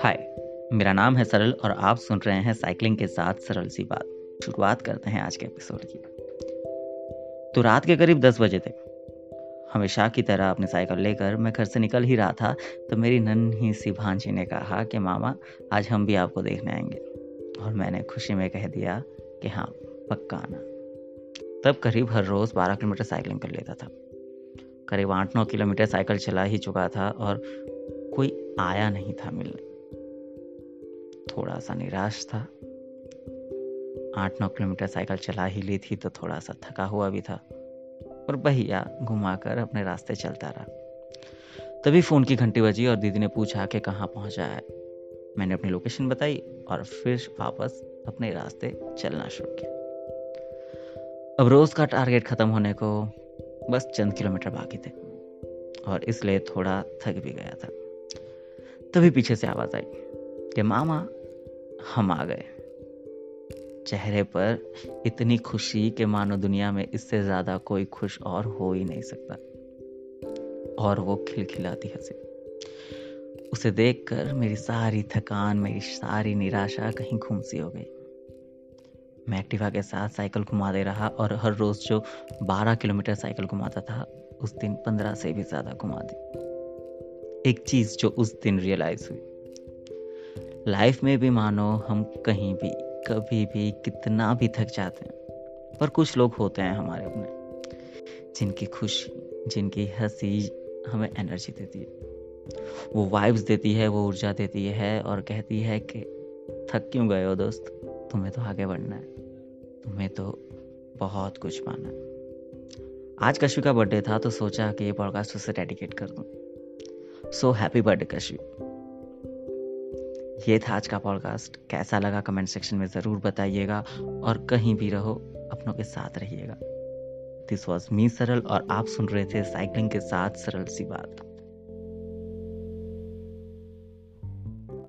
हाय मेरा नाम है सरल और आप सुन रहे हैं साइकिलिंग के साथ सरल सी बात। शुरुआत करते हैं आज के एपिसोड की। तो रात के करीब दस बजे थे। हमेशा की तरह अपनी साइकिल लेकर मैं घर से निकल ही रहा था तो मेरी नन्ही सी भांजी ने कहा कि, मामा, आज हम भी आपको देखने आएँगे। और मैंने खुशी में कह दिया कि हाँ पक्का आना। तब करीब हर रोज़ बारह किलोमीटर साइकिलिंग कर लेता था। करीब आठ नौ किलोमीटर साइकिल चला ही चुका था और कोई आया नहीं था मिलने। थोड़ा सा निराश था। आठ नौ किलोमीटर साइकिल चला ही ली थी तो थोड़ा सा थका हुआ भी था और भैया घुमाकर अपने रास्ते चलता रहा। तभी फ़ोन की घंटी बजी और दीदी ने पूछा कि कहाँ पहुँचा है। मैंने अपनी लोकेशन बताई और फिर वापस अपने रास्ते चलना शुरू किया। अब रोज़ का टारगेट ख़त्म होने को बस चंद किलोमीटर बाकी थे। और इसलिए थोड़ा थक भी गया था। तभी पीछे से आवाज़ आई कि, मामा, हम आ गए। चेहरे पर इतनी खुशी कि मानो दुनिया में इससे ज़्यादा कोई खुश और हो ही नहीं सकता। और वो खिलखिलाती हँसी। उसे देखकर मेरी सारी थकान, मेरी सारी निराशा कहीं घूमसी हो गई। मैं एक्टिवा के साथ साइकिल घुमा दे रहा और हर रोज़ जो 12 किलोमीटर साइकिल घुमाता था, उस दिन 15 से भी ज़्यादा घुमा दी एक चीज़ जो उस दिन रियलाइज़ हुई। लाइफ में भी मानो हम कहीं भी, कभी भी कितना भी थक जाते हैं, पर कुछ लोग होते हैं हमारे अपने, जिनकी खुशी, जिनकी हँसी हमें एनर्जी देती है। वो वाइब्स देती है, वो ऊर्जा देती है और कहती है कि, थक क्यों गए हो दोस्त? तुम्हें तो आगे बढ़ना है। तुम्हें तो बहुत कुछ पाना है। आज कशु का बर्थडे था तो सोचा कि ये पॉडकास्ट उसे डेडिकेट कर दूँ। सो हैप्पी बर्थडे कशु ये था आज का पॉडकास्ट कैसा लगा कमेंट सेक्शन में ज़रूर बताइएगा और कहीं भी रहो, अपनों के साथ रहिएगा। दिस वॉज़ मी सरल, और आप सुन रहे थे साइकिलिंग के साथ सरल सी बात।